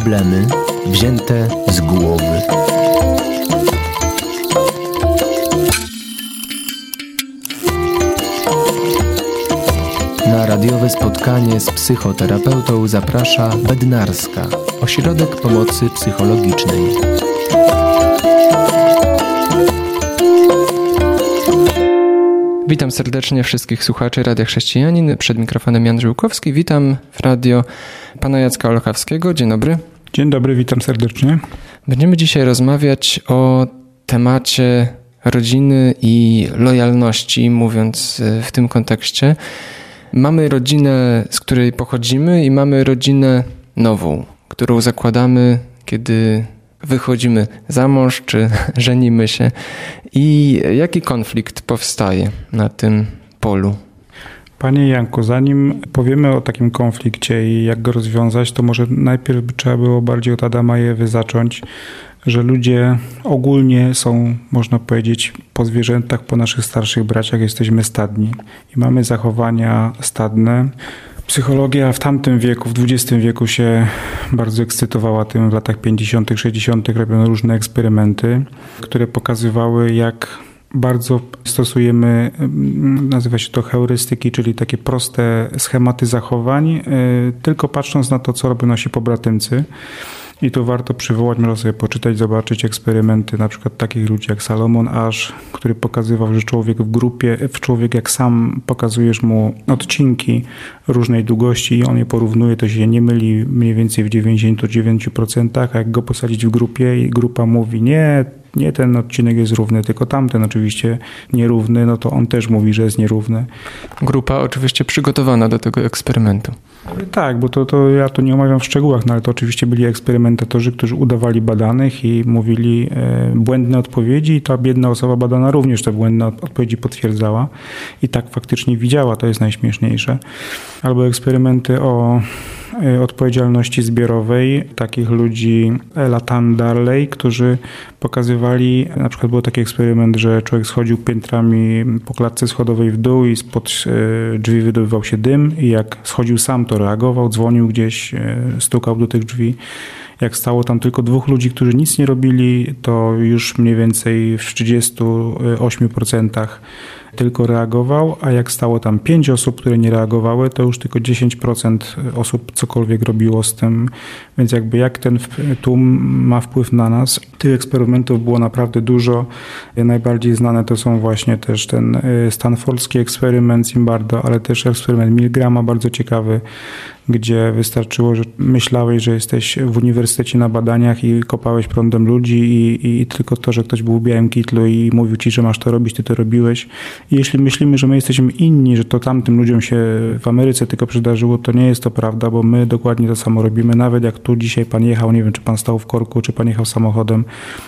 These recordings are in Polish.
Problemy wzięte z głowy. Na radiowe spotkanie z psychoterapeutą zaprasza Bednarska, ośrodek pomocy psychologicznej. Witam serdecznie wszystkich słuchaczy Radia Chrześcijanin. Przed mikrofonem Jan Żółkowski. Witam w radio pana Jacka Olchowskiego. Dzień dobry. Dzień dobry, witam serdecznie. Będziemy dzisiaj rozmawiać o temacie rodziny i lojalności, mówiąc e, w tym kontekście. Mamy rodzinę, z której pochodzimy, i mamy rodzinę nową, którą zakładamy, kiedy wychodzimy za mąż czy żenimy się. I jaki konflikt powstaje na tym polu? Panie Janku, zanim powiemy o takim konflikcie i jak go rozwiązać, to może najpierw trzeba było bardziej od Adama Ewy zacząć, że ludzie ogólnie są, można powiedzieć, po zwierzętach, po naszych starszych braciach jesteśmy stadni i mamy zachowania stadne. Psychologia w tamtym wieku, w XX wieku się bardzo ekscytowała tym. W latach 50., 60. robiono różne eksperymenty, które pokazywały, jak bardzo stosujemy, nazywa się to heurystyki, czyli takie proste schematy zachowań, y, tylko patrząc na to, co robią nasi pobratymcy. I tu warto przywołać, można sobie poczytać, zobaczyć eksperymenty na przykład takich ludzi jak Salomon Ash, który pokazywał, że człowiek w grupie, w człowiek jak sam pokazujesz mu odcinki różnej długości i on je porównuje, to się nie myli mniej więcej w 99%, a jak go posadzić w grupie i grupa mówi nie, nie ten odcinek jest równy, tylko tamten oczywiście nierówny, no to on też mówi, że jest nierówny. Grupa oczywiście przygotowana do tego eksperymentu. Tak, bo to, to ja to nie omawiam w szczegółach, no ale to oczywiście byli eksperymentatorzy, którzy udawali badanych i mówili e, błędne odpowiedzi i ta biedna osoba badana również te błędne odpowiedzi potwierdzała i tak faktycznie widziała, to jest najśmieszniejsze. Albo eksperymenty o odpowiedzialności zbiorowej takich ludzi Latan Darley, którzy pokazywali, na przykład był taki eksperyment, że człowiek schodził piętrami po klatce schodowej w dół i spod e, drzwi wydobywał się dym i jak schodził sam, to reagował, dzwonił gdzieś, e, stukał do tych drzwi. Jak stało tam tylko dwóch ludzi, którzy nic nie robili, to już mniej więcej w 38% tylko reagował, a jak stało tam 5 osób, które nie reagowały, to już tylko 10% osób cokolwiek robiło z tym. Więc jakby jak ten tłum ma wpływ na nas. Tych eksperymentów było naprawdę dużo. Najbardziej znane to są właśnie też ten y, stanfordski eksperyment Zimbardo, ale też eksperyment Milgrama, bardzo ciekawy, gdzie wystarczyło, że myślałeś, że jesteś w uniwersytecie na badaniach i kopałeś prądem ludzi i, i, i tylko to, że ktoś był w białym kitlu i mówił ci, że masz to robić, ty to robiłeś. I jeśli myślimy, że my jesteśmy inni, że to tamtym ludziom się w Ameryce tylko przydarzyło, to nie jest to prawda, bo my dokładnie to samo robimy. Nawet jak tu dzisiaj pan jechał, nie wiem, czy pan stał w korku, czy pan jechał samochodem,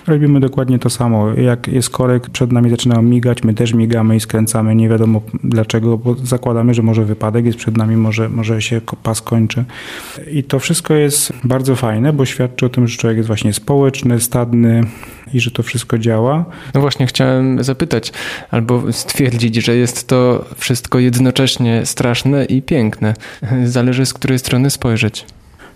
robimy dokładnie to samo. Jak jest korek, przed nami zaczynają migać, my też migamy i skręcamy, nie wiadomo dlaczego, bo zakładamy, że może wypadek jest przed nami, może, może się pas kończy. I to wszystko jest bardzo fajne, bo świadczy o tym, że człowiek jest właśnie społeczny, stadny i że to wszystko działa. No właśnie, chciałem zapytać albo stwierdzić, że jest to wszystko jednocześnie straszne i piękne. Zależy z której strony spojrzeć.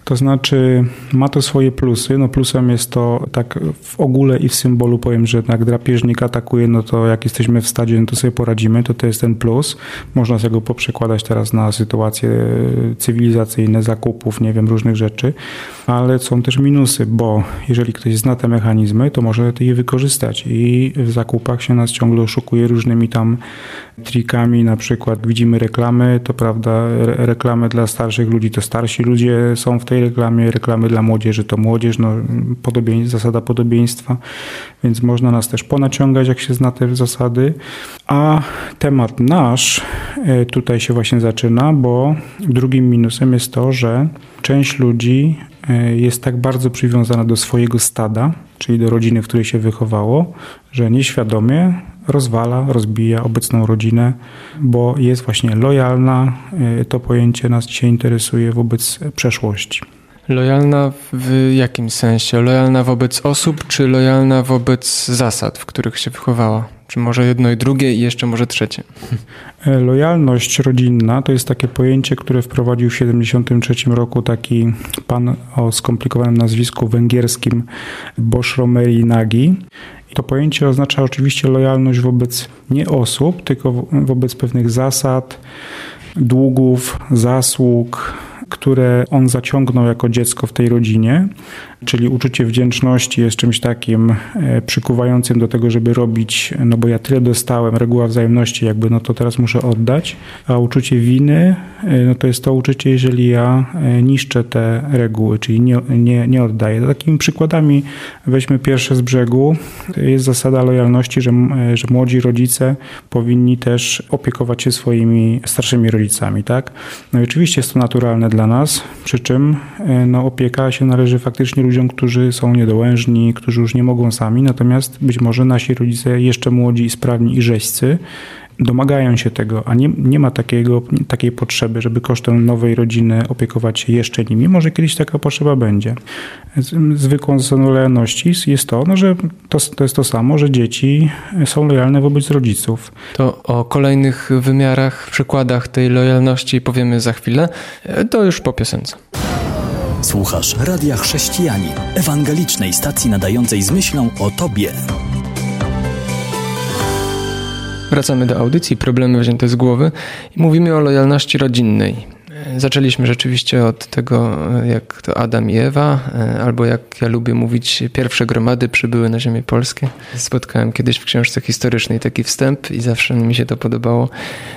To znaczy, ma to swoje plusy. No plusem jest to, tak w ogóle i w symbolu powiem, że jak drapieżnik atakuje, no to jak jesteśmy w stadzie, no to sobie poradzimy, to to jest ten plus. Można sobie go poprzekładać teraz na sytuacje cywilizacyjne, zakupów, nie wiem, różnych rzeczy. Ale są też minusy, bo jeżeli ktoś zna te mechanizmy, to może je wykorzystać i w zakupach się nas ciągle oszukuje różnymi tam trikami, na przykład widzimy reklamy, to prawda, reklamy dla starszych ludzi, to starsi ludzie są w tej reklamie, reklamy dla młodzieży to młodzież, no, podobieństw, zasada podobieństwa, więc można nas też ponaciągać, jak się zna te zasady. A temat nasz e, tutaj się właśnie zaczyna, bo drugim minusem jest to, że część ludzi e, jest tak bardzo przywiązana do swojego stada, czyli do rodziny, w której się wychowało, że nieświadomie rozwala, rozbija obecną rodzinę, bo jest właśnie lojalna. E, to pojęcie nas dzisiaj interesuje wobec przeszłości. Lojalna w jakim sensie? Lojalna wobec osób, czy lojalna wobec zasad, w których się wychowała? Czy może jedno i drugie i jeszcze może trzecie? E, lojalność rodzinna to jest takie pojęcie, które wprowadził w 1973 roku taki pan o skomplikowanym nazwisku węgierskim Bosch Romeri. To pojęcie oznacza oczywiście lojalność wobec nie osób, tylko wobec pewnych zasad, długów, zasług, które on zaciągnął jako dziecko w tej rodzinie czyli uczucie wdzięczności jest czymś takim e, przykuwającym do tego, żeby robić, no bo ja tyle dostałem, reguła wzajemności jakby, no to teraz muszę oddać, a uczucie winy, e, no to jest to uczucie, jeżeli ja e, niszczę te reguły, czyli nie, nie, nie oddaję. Takimi przykładami weźmy pierwsze z brzegu, jest zasada lojalności, że, że młodzi rodzice powinni też opiekować się swoimi starszymi rodzicami, tak? No i oczywiście jest to naturalne dla nas, przy czym no, opieka się należy faktycznie ludziom, którzy są niedołężni, którzy już nie mogą sami, natomiast być może nasi rodzice jeszcze młodzi i sprawni i rzeźcy domagają się tego, a nie, nie ma takiego, takiej potrzeby, żeby kosztem nowej rodziny opiekować się jeszcze nimi. Może kiedyś taka potrzeba będzie. Zwykłą zasadą lojalności jest to, no, że to, to jest to samo, że dzieci są lojalne wobec rodziców. To o kolejnych wymiarach, przykładach tej lojalności powiemy za chwilę. To już po piosence. Słuchasz Radia Chrześcijani, ewangelicznej stacji nadającej z myślą o Tobie. Wracamy do audycji Problemy wzięte z głowy mówimy o lojalności rodzinnej. Zaczęliśmy rzeczywiście od tego, jak to Adam i Ewa, albo jak ja lubię mówić, pierwsze gromady przybyły na ziemię polskie. Spotkałem kiedyś w książce historycznej taki wstęp i zawsze mi się to podobało.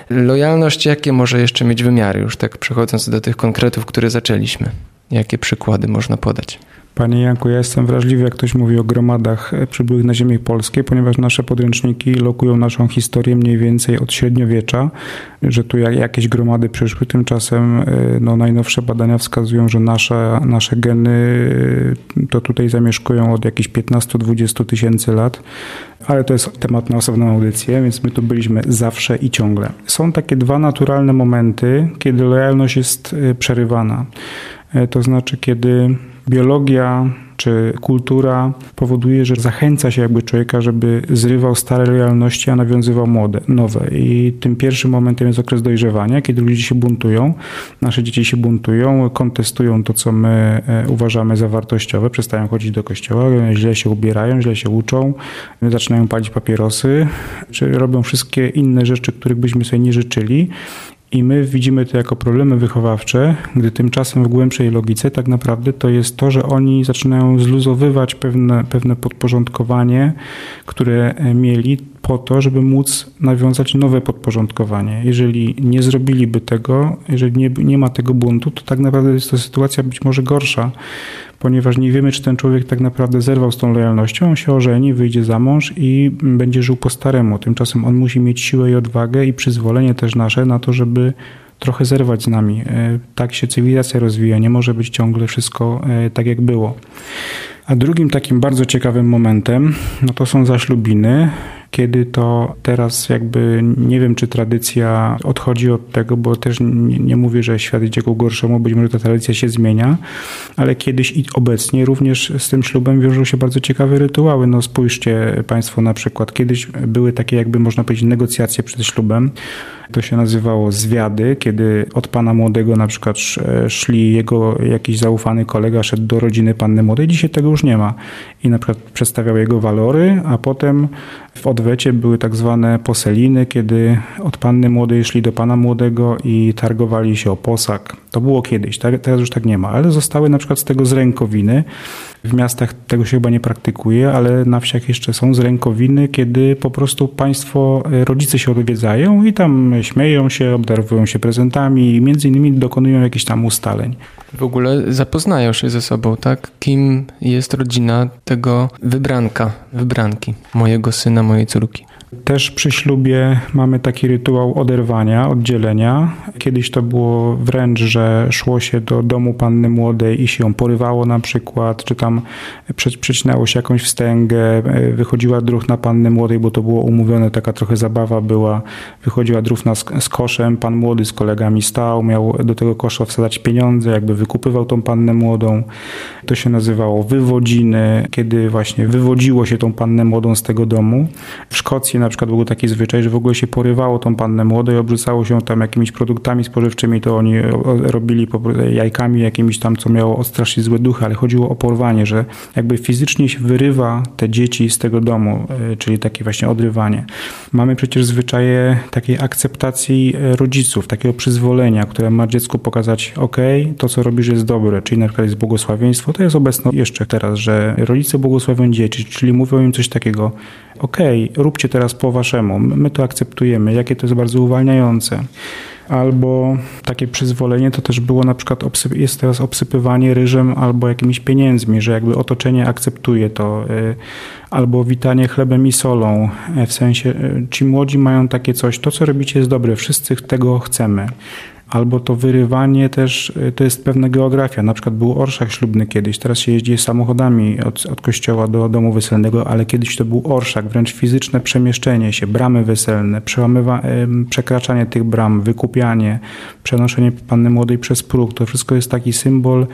Lojalność, jakie może jeszcze mieć wymiary, już tak przechodząc do tych konkretów, które zaczęliśmy? Jakie przykłady można podać? Panie Janku, ja jestem wrażliwy, jak ktoś mówi o gromadach przybyłych na ziemię polskie, ponieważ nasze podręczniki lokują naszą historię mniej więcej od średniowiecza, że tu jakieś gromady przyszły. Tymczasem e, no, najnowsze badania wskazują, że nasze, nasze geny e, to tutaj zamieszkują od jakichś 15-20 tysięcy lat, ale to jest temat na osobną audycję, więc my tu byliśmy zawsze i ciągle. Są takie dwa naturalne momenty, kiedy lojalność jest e, przerywana. E, to znaczy, kiedy biologia czy kultura powoduje, że zachęca się jakby człowieka, żeby zrywał stare lojalności, a nawiązywał młode, nowe. I tym pierwszym momentem jest okres dojrzewania, kiedy ludzie się buntują, nasze dzieci się buntują, kontestują to, co my e, uważamy za wartościowe, przestają chodzić do kościoła, źle się ubierają, źle się uczą, zaczynają palić papierosy, czy robią wszystkie inne rzeczy, których byśmy sobie nie życzyli. I my widzimy to jako problemy wychowawcze, gdy tymczasem w głębszej logice tak naprawdę to jest to, że oni zaczynają zluzowywać pewne, pewne podporządkowanie, które mieli po to, żeby móc nawiązać nowe podporządkowanie. Jeżeli nie zrobiliby tego, jeżeli nie, nie ma tego buntu, to tak naprawdę jest to sytuacja być może gorsza, ponieważ nie wiemy, czy ten człowiek tak naprawdę zerwał z tą lojalnością, on się ożeni, wyjdzie za mąż i będzie żył po staremu. Tymczasem on musi mieć siłę i odwagę i przyzwolenie też nasze na to, żeby trochę zerwać z nami. E, tak się cywilizacja rozwija, nie może być ciągle wszystko e, tak, jak było. A drugim takim bardzo ciekawym momentem, no to są zaślubiny, kiedy to teraz jakby nie wiem, czy tradycja odchodzi od tego, bo też nie, nie mówię, że świat idzie ku gorszemu, być może ta tradycja się zmienia, ale kiedyś i obecnie również z tym ślubem wiążą się bardzo ciekawe rytuały. No spójrzcie Państwo na przykład, kiedyś były takie jakby można powiedzieć negocjacje przed ślubem, to się nazywało zwiady, kiedy od pana młodego na przykład szli jego jakiś zaufany kolega, szedł do rodziny panny młodej. Dzisiaj tego już nie ma. I na przykład przedstawiał jego walory, a potem w odwecie były tak zwane poseliny, kiedy od panny młodej szli do pana młodego i targowali się o posag. To było kiedyś, tak? teraz już tak nie ma, ale zostały na przykład z tego z rękowiny. W miastach tego się chyba nie praktykuje, ale na wsiach jeszcze są z rękowiny, kiedy po prostu państwo, e, rodzice się odwiedzają i tam śmieją się, obdarowują się prezentami i między innymi dokonują jakichś tam ustaleń. W ogóle zapoznają się ze sobą, tak? Kim jest rodzina tego wybranka, wybranki, mojego syna, mojej córki. Też przy ślubie mamy taki rytuał oderwania, oddzielenia. Kiedyś to było wręcz, że szło się do domu panny młodej i się ją porywało na przykład, czy tam przecinało się jakąś wstęgę, wychodziła druh na panny młodej, bo to było umówione, taka trochę zabawa była. Wychodziła druhna z, z koszem, pan młody z kolegami stał, miał do tego kosza wsadzać pieniądze, jakby wykupywał tą pannę młodą. To się nazywało wywodziny, kiedy właśnie wywodziło się tą pannę młodą z tego domu. W Szkocji na przykład był taki zwyczaj, że w ogóle się porywało tą pannę młodą i obrzucało się tam jakimiś produktami spożywczymi, to oni robili jajkami jakimiś tam, co miało odstraszyć złe duchy, ale chodziło o porwanie, że jakby fizycznie się wyrywa te dzieci z tego domu, e, czyli takie właśnie odrywanie. Mamy przecież zwyczaje takiej akceptacji e, rodziców, takiego przyzwolenia, które ma dziecku pokazać, ok, to co robisz jest dobre, czyli na przykład jest błogosławieństwo, to jest obecne jeszcze teraz, że rodzice błogosławią dzieci, czyli mówią im coś takiego, okay, róbcie teraz po waszemu, my to akceptujemy, jakie to jest bardzo uwalniające. Albo takie przyzwolenie to też było na przykład, jest teraz obsypywanie ryżem albo jakimiś pieniędzmi, że jakby otoczenie akceptuje to, y, albo witanie chlebem i solą, y, w sensie y, ci młodzi mają takie coś, to co robicie jest dobre, wszyscy tego chcemy albo to wyrywanie też y, to jest pewna geografia. Na przykład był orszak ślubny kiedyś, teraz się jeździ samochodami od, od kościoła do domu weselnego, ale kiedyś to był orszak, wręcz fizyczne przemieszczenie się, bramy weselne, przekraczanie tych bram, wykupianie, przenoszenie panny młodej przez próg. To wszystko jest taki symbol,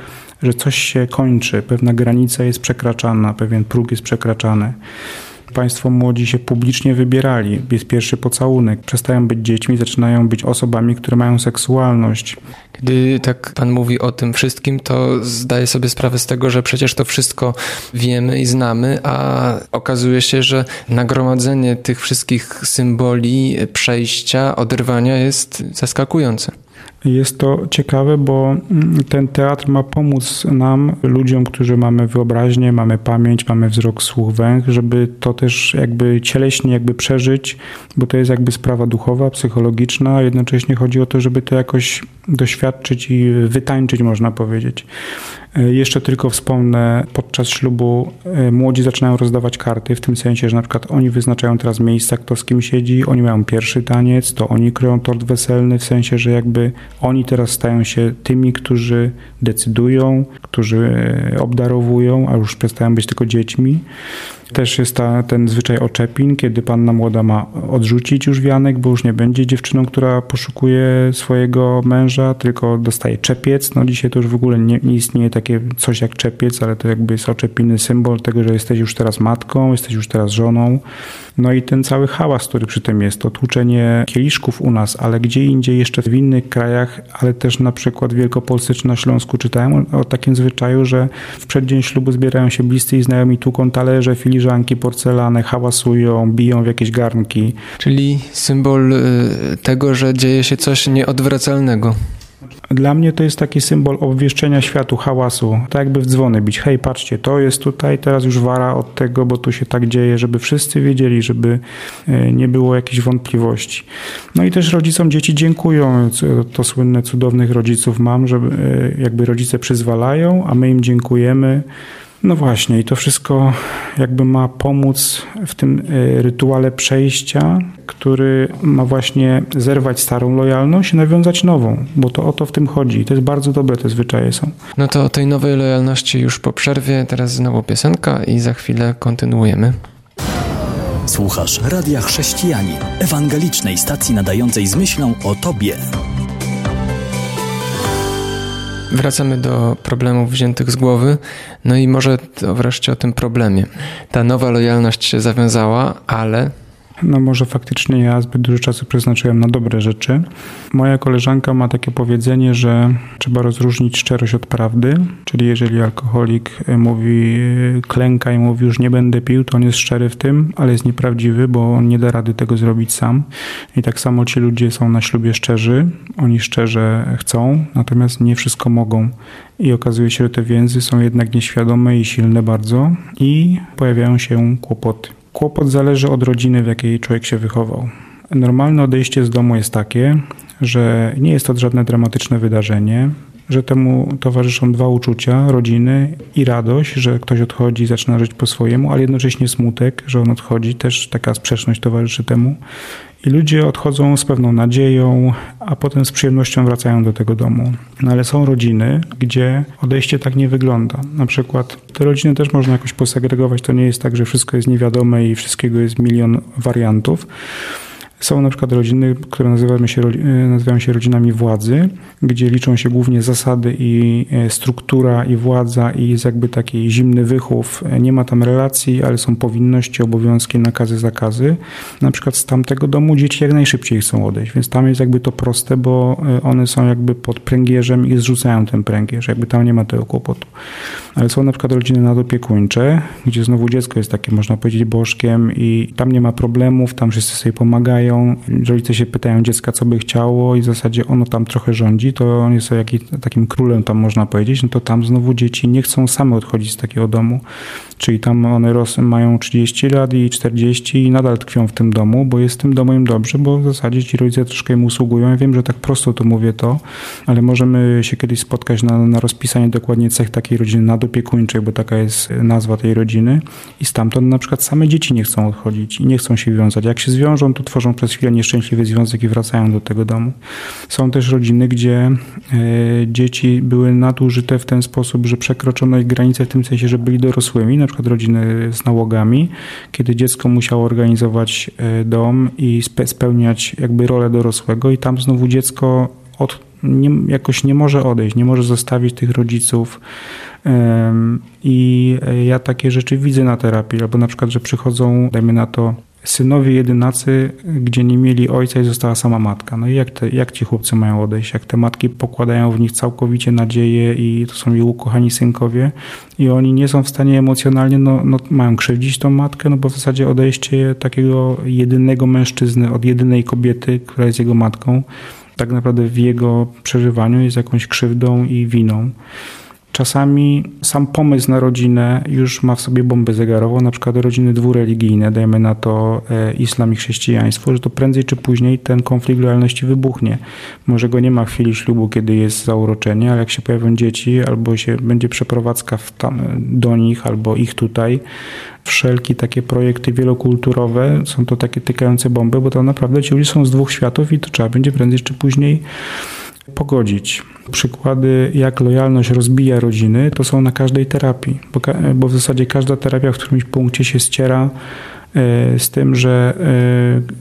że coś się kończy, pewna granica jest przekraczana, pewien próg jest przekraczany. Państwo młodzi się publicznie wybierali. Jest pierwszy pocałunek. Przestają być dziećmi, zaczynają być osobami, które mają seksualność. Gdy tak Pan mówi o tym wszystkim, to zdaję sobie sprawę z tego, że przecież to wszystko wiemy i znamy, a okazuje się, że nagromadzenie tych wszystkich symboli przejścia, oderwania jest zaskakujące. Jest to ciekawe, bo mm, ten teatr ma pomóc nam, ludziom, którzy mamy wyobraźnię, mamy pamięć, mamy wzrok, słuch, węch, żeby to też jakby cieleśnie jakby przeżyć, bo to jest jakby sprawa duchowa, psychologiczna, a jednocześnie chodzi o to, żeby to jakoś doświadczyć i wytańczyć, można powiedzieć. E, jeszcze tylko wspomnę, podczas ślubu e, młodzi zaczynają rozdawać karty, w tym sensie, że na przykład oni wyznaczają teraz miejsca, kto z kim siedzi, oni mają pierwszy taniec, to oni kryją tort weselny, w sensie, że jakby oni teraz stają się tymi, którzy decydują, którzy e, obdarowują, a już przestają być tylko dziećmi. Też jest ta, ten zwyczaj oczepin, kiedy panna młoda ma odrzucić już wianek, bo już nie będzie dziewczyną, która poszukuje swojego męża, tylko dostaje czepiec. No dzisiaj to już w ogóle nie, nie istnieje takie coś jak czepiec, ale to jakby jest oczepiny symbol tego, że jesteś już teraz matką, jesteś już teraz żoną. No i ten cały hałas, który przy tym jest, to tłuczenie kieliszków u nas, ale gdzie indziej jeszcze w innych krajach, ale też na przykład w Wielkopolsce czy na Śląsku czytałem o, takim zwyczaju, że w przeddzień ślubu zbierają się bliscy i znajomi, tłuką talerze, filiżanki, porcelany, hałasują, biją w jakieś garnki. Czyli symbol y, tego, że dzieje się coś nieodwracalnego. Dla mnie to jest taki symbol obwieszczenia światu, hałasu. Tak jakby w dzwony bić. Hej, patrzcie, to jest tutaj, teraz już wara od tego, bo tu się tak dzieje, żeby wszyscy wiedzieli, żeby e, nie było jakichś wątpliwości. No i też rodzicom dzieci dziękują. To słynne cudownych rodziców mam, że e, jakby rodzice przyzwalają, a my im dziękujemy. No właśnie, i to wszystko jakby ma pomóc w tym e, rytuale przejścia, który ma właśnie zerwać starą lojalność i nawiązać nową, bo to o to w tym chodzi. I to jest bardzo dobre, te zwyczaje są. No to o tej nowej lojalności już po przerwie, teraz znowu piosenka i za chwilę kontynuujemy. Słuchasz Radia Chrześcijani, ewangelicznej stacji nadającej z myślą o Tobie. Wracamy do problemów wziętych z głowy. No i może wreszcie o tym problemie. Ta nowa lojalność się zawiązała, ale no może faktycznie ja zbyt dużo czasu przeznaczyłem na dobre rzeczy. Moja koleżanka ma takie powiedzenie, że trzeba rozróżnić szczerość od prawdy, czyli jeżeli alkoholik mówi klęka i mówi już nie będę pił, to on jest szczery w tym, ale jest nieprawdziwy, bo on nie da rady tego zrobić sam. I tak samo ci ludzie są na ślubie szczerzy, oni szczerze chcą, natomiast nie wszystko mogą. I okazuje się, że te więzy są jednak nieświadome i silne bardzo i pojawiają się kłopoty. Kłopot zależy od rodziny, w jakiej człowiek się wychował. Normalne odejście z domu jest takie, że nie jest to żadne dramatyczne wydarzenie. że temu towarzyszą dwa uczucia, rodziny i radość, że ktoś odchodzi i zaczyna żyć po swojemu, ale jednocześnie smutek, że on odchodzi, też taka sprzeczność towarzyszy temu. I ludzie odchodzą z pewną nadzieją, a potem z przyjemnością wracają do tego domu. No ale są rodziny, gdzie odejście tak nie wygląda. Na przykład te rodziny też można jakoś posegregować. To nie jest tak, że wszystko jest niewiadome i wszystkiego jest milion wariantów. Są na przykład rodziny, które nazywają się, e, nazywają się rodzinami władzy, gdzie liczą się głównie zasady i e, struktura i władza i jest jakby taki zimny wychów. E, nie ma tam relacji, ale są powinności, obowiązki, nakazy, zakazy. Na przykład z tamtego domu dzieci jak najszybciej chcą odejść, więc tam jest jakby to proste, bo one są jakby pod pręgierzem i zrzucają ten pręgierz, jakby tam nie ma tego kłopotu. Ale są na przykład rodziny nadopiekuńcze, gdzie znowu dziecko jest takie, można powiedzieć, bożkiem i tam nie ma problemów, tam wszyscy sobie pomagają, rodzice się pytają dziecka, co by chciało i w zasadzie ono tam trochę rządzi, to on jest jaki, takim królem tam można powiedzieć, no to tam znowu dzieci nie chcą same odchodzić z takiego domu, czyli tam one ros, mają 30 lat i 40 i nadal tkwią w tym domu, bo jest tym domu im dobrze, bo w zasadzie ci rodzice troszkę im usługują. Ja wiem, że tak prosto to mówię to, ale możemy się kiedyś spotkać na, na rozpisanie dokładnie cech takiej rodziny nadopiekuńczej, bo taka jest nazwa tej rodziny i stamtąd na przykład same dzieci nie chcą odchodzić i nie chcą się wiązać. Jak się zwiążą, to tworzą przez chwilę nieszczęśliwy związek i wracają do tego domu. Są też rodziny, gdzie e, dzieci były nadużyte w ten sposób, że przekroczono ich granice w tym sensie, że byli dorosłymi, na przykład rodziny z nałogami, kiedy dziecko musiało organizować e, dom i spełniać jakby rolę dorosłego i tam znowu dziecko od, nie, jakoś nie może odejść, nie może zostawić tych rodziców. I e, ja takie rzeczy widzę na terapii, albo na przykład, że przychodzą, dajmy na to, synowie jedynacy, gdzie nie mieli ojca i została sama matka. No i jak, te, jak ci chłopcy mają odejść? Jak te matki pokładają w nich całkowicie nadzieję i to są ich ukochani synkowie i oni nie są w stanie emocjonalnie, no, no mają krzywdzić tą matkę, no bo w zasadzie odejście takiego jedynego mężczyzny od jedynej kobiety, która jest jego matką, tak naprawdę w jego przeżywaniu jest jakąś krzywdą i winą. Czasami sam pomysł na rodzinę już ma w sobie bombę zegarową, na przykład rodziny dwureligijne, dajmy na to e, islam i chrześcijaństwo, że to prędzej czy później ten konflikt lojalności wybuchnie. Może go nie ma w chwili ślubu, kiedy jest zauroczenie, ale jak się pojawią dzieci, albo się będzie przeprowadzka tam, do nich, albo ich tutaj, wszelkie takie projekty wielokulturowe są to takie tykające bomby, bo to naprawdę ci ludzie są z dwóch światów i to trzeba będzie prędzej czy później pogodzić. Przykłady, jak lojalność rozbija rodziny, to są na każdej terapii, bo, bo w zasadzie każda terapia w którymś punkcie się ściera z tym, że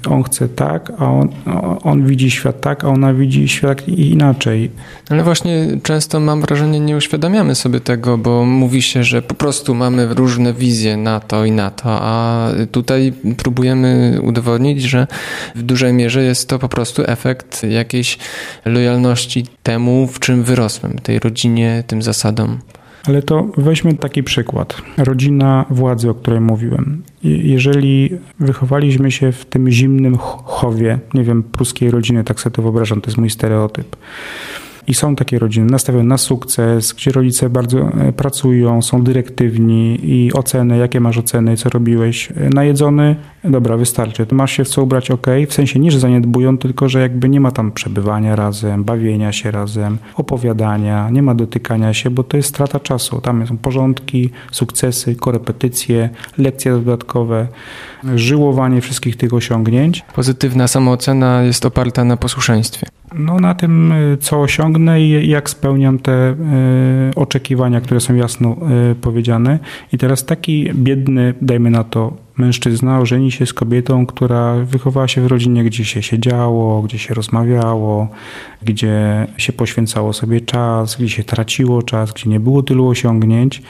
e, on chce tak, a on, on widzi świat tak, a ona widzi świat inaczej. Ale właśnie często mam wrażenie, nie uświadamiamy sobie tego, bo mówi się, że po prostu mamy różne wizje na to i na to, a tutaj próbujemy udowodnić, że w dużej mierze jest to po prostu efekt jakiejś lojalności temu, w czym wyrosłem, tej rodzinie, tym zasadom. Ale to weźmy taki przykład. Rodzina władzy, o której mówiłem. Jeżeli wychowaliśmy się w tym zimnym chowie, nie wiem, pruskiej rodziny, tak sobie to wyobrażam, to jest mój stereotyp i są takie rodziny nastawione na sukces, gdzie rodzice bardzo e, pracują, są dyrektywni i oceny, jakie masz oceny, co robiłeś. E, najedzony, dobra, wystarczy. Masz się w co ubrać, ok. W sensie nie, że zaniedbują, tylko że jakby nie ma tam przebywania razem, bawienia się razem, opowiadania, nie ma dotykania się, bo to jest strata czasu. Tam są porządki, sukcesy, korepetycje, lekcje dodatkowe, żyłowanie wszystkich tych osiągnięć. Pozytywna samoocena jest oparta na posłuszeństwie. No na tym, y, co osiągnę i jak spełniam te y, oczekiwania, które są jasno y, powiedziane. I teraz taki biedny, dajmy na to, mężczyzna ożeni się z kobietą, która wychowała się w rodzinie, gdzie się siedziało, gdzie się rozmawiało, gdzie się poświęcało sobie czas, gdzie się traciło czas, gdzie nie było tylu osiągnięć.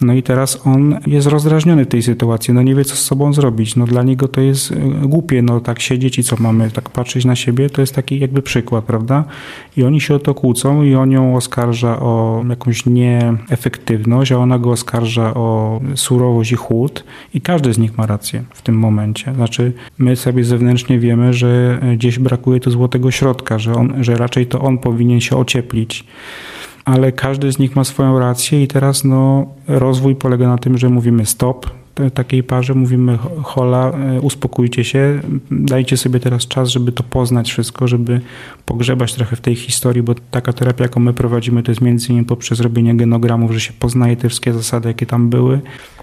No i teraz on jest rozdrażniony tej sytuacji, no nie wie co z sobą zrobić. No dla niego to jest e, głupie, no tak siedzieć i co mamy, tak patrzeć na siebie, to jest taki jakby przykład, prawda? I oni się o to kłócą i on ją oskarża o jakąś nieefektywność, a ona go oskarża o surowość i chłód i każdy z nich ma w tym momencie. Znaczy my sobie zewnętrznie wiemy, że gdzieś brakuje tu złotego środka, że, on, że raczej to on powinien się ocieplić ale każdy z nich ma swoją rację i teraz no, rozwój polega na tym, że mówimy stop, takiej parze mówimy hola, e, uspokójcie się, dajcie sobie teraz czas, żeby to poznać wszystko, żeby pogrzebać trochę w tej historii, bo taka terapia, jaką my prowadzimy, to jest między innymi poprzez robienie genogramów, że się poznaje te wszystkie zasady, jakie tam były.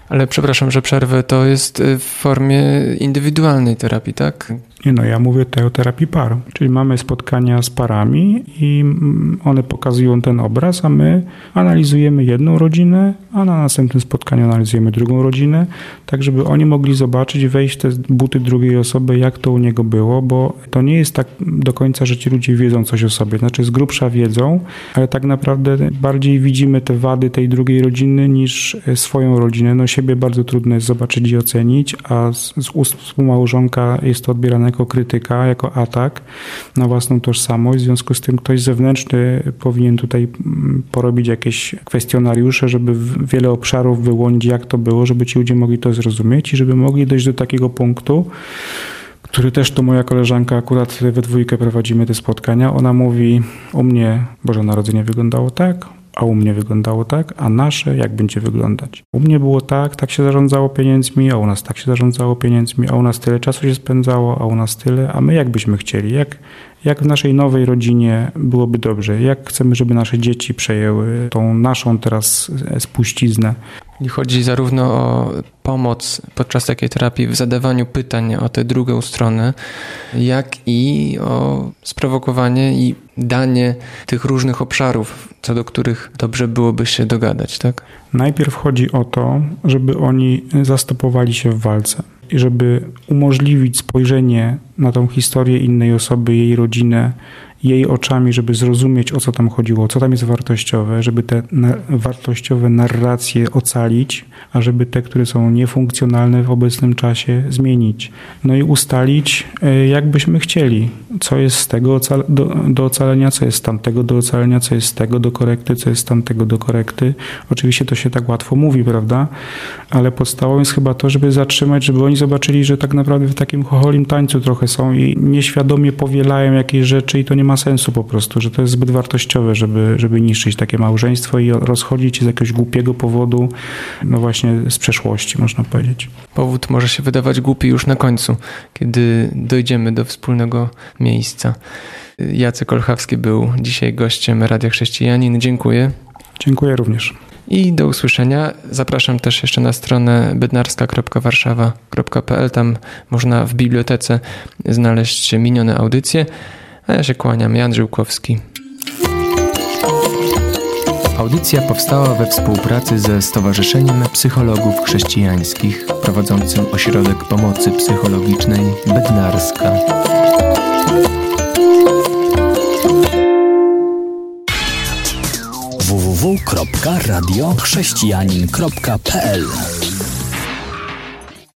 Ale przepraszam, że przerwę, to jest w formie indywidualnej terapii, tak? Nie no, ja mówię tutaj o terapii par, czyli mamy spotkania z parami i one pokazują ten obraz, a my analizujemy jedną rodzinę, a na następnym spotkaniu analizujemy drugą rodzinę, tak żeby oni mogli zobaczyć, wejść w te buty drugiej osoby, jak to u niego było, bo to nie jest tak do końca, że ci ludzie wiedzą coś o sobie, znaczy z grubsza wiedzą, ale tak naprawdę bardziej widzimy te wady tej drugiej rodziny niż swoją rodzinę. No siebie bardzo trudno jest zobaczyć i ocenić, a z, z ust współmałżonka jest to odbierane jako krytyka, jako atak na własną tożsamość. W związku z tym ktoś zewnętrzny powinien tutaj mm, porobić jakieś kwestionariusze, żeby wiele obszarów wyłonić, jak to było, żeby ci ludzie mogli to zrozumieć i żeby mogli dojść do takiego punktu, który też to moja koleżanka, akurat we dwójkę prowadzimy te spotkania. Ona mówi, u mnie Boże Narodzenie wyglądało tak, a u mnie wyglądało tak, a nasze jak będzie wyglądać. U mnie było tak, tak się zarządzało pieniędzmi, a u nas tak się zarządzało pieniędzmi, a u nas tyle czasu się spędzało, a u nas tyle, a my jak byśmy chcieli, jak, jak w naszej nowej rodzinie byłoby dobrze, jak chcemy, żeby nasze dzieci przejęły tą naszą teraz spuściznę. Chodzi zarówno o pomoc podczas takiej terapii w zadawaniu pytań o tę drugą stronę, jak i o sprowokowanie i danie tych różnych obszarów, co do których dobrze byłoby się dogadać, tak? Najpierw chodzi o to, żeby oni zastopowali się w walce i żeby umożliwić spojrzenie na tą historię innej osoby, jej rodzinę, jej oczami, żeby zrozumieć, o co tam chodziło, co tam jest wartościowe, żeby te wartościowe narracje ocalić, a żeby te, które są niefunkcjonalne w obecnym czasie, zmienić. No i ustalić, e, jak byśmy chcieli, co jest z tego do, do ocalenia, co jest z tamtego do ocalenia, co jest z tego do korekty, co jest z tamtego do korekty. Oczywiście to się tak łatwo mówi, prawda? Ale podstawą jest chyba to, żeby zatrzymać, żeby oni zobaczyli, że tak naprawdę w takim chocholim tańcu trochę są i nieświadomie powielają jakieś rzeczy i to nie ma sensu po prostu, że to jest zbyt wartościowe, żeby, żeby niszczyć takie małżeństwo i rozchodzić się z jakiegoś głupiego powodu, no właśnie z przeszłości, można powiedzieć. Powód może się wydawać głupi już na końcu, kiedy dojdziemy do wspólnego miejsca. Jacek Olchawski był dzisiaj gościem Radia Chrześcijanin. Dziękuję. Dziękuję również. I do usłyszenia. Zapraszam też jeszcze na stronę bednarska.warszawa.pl. Tam można w bibliotece znaleźć minione audycje. A ja się kłaniam, Jan Żyłkowski. Audycja powstała we współpracy ze Stowarzyszeniem Psychologów Chrześcijańskich prowadzącym Ośrodek Pomocy Psychologicznej Bednarska. www.radiochrześcijanin.pl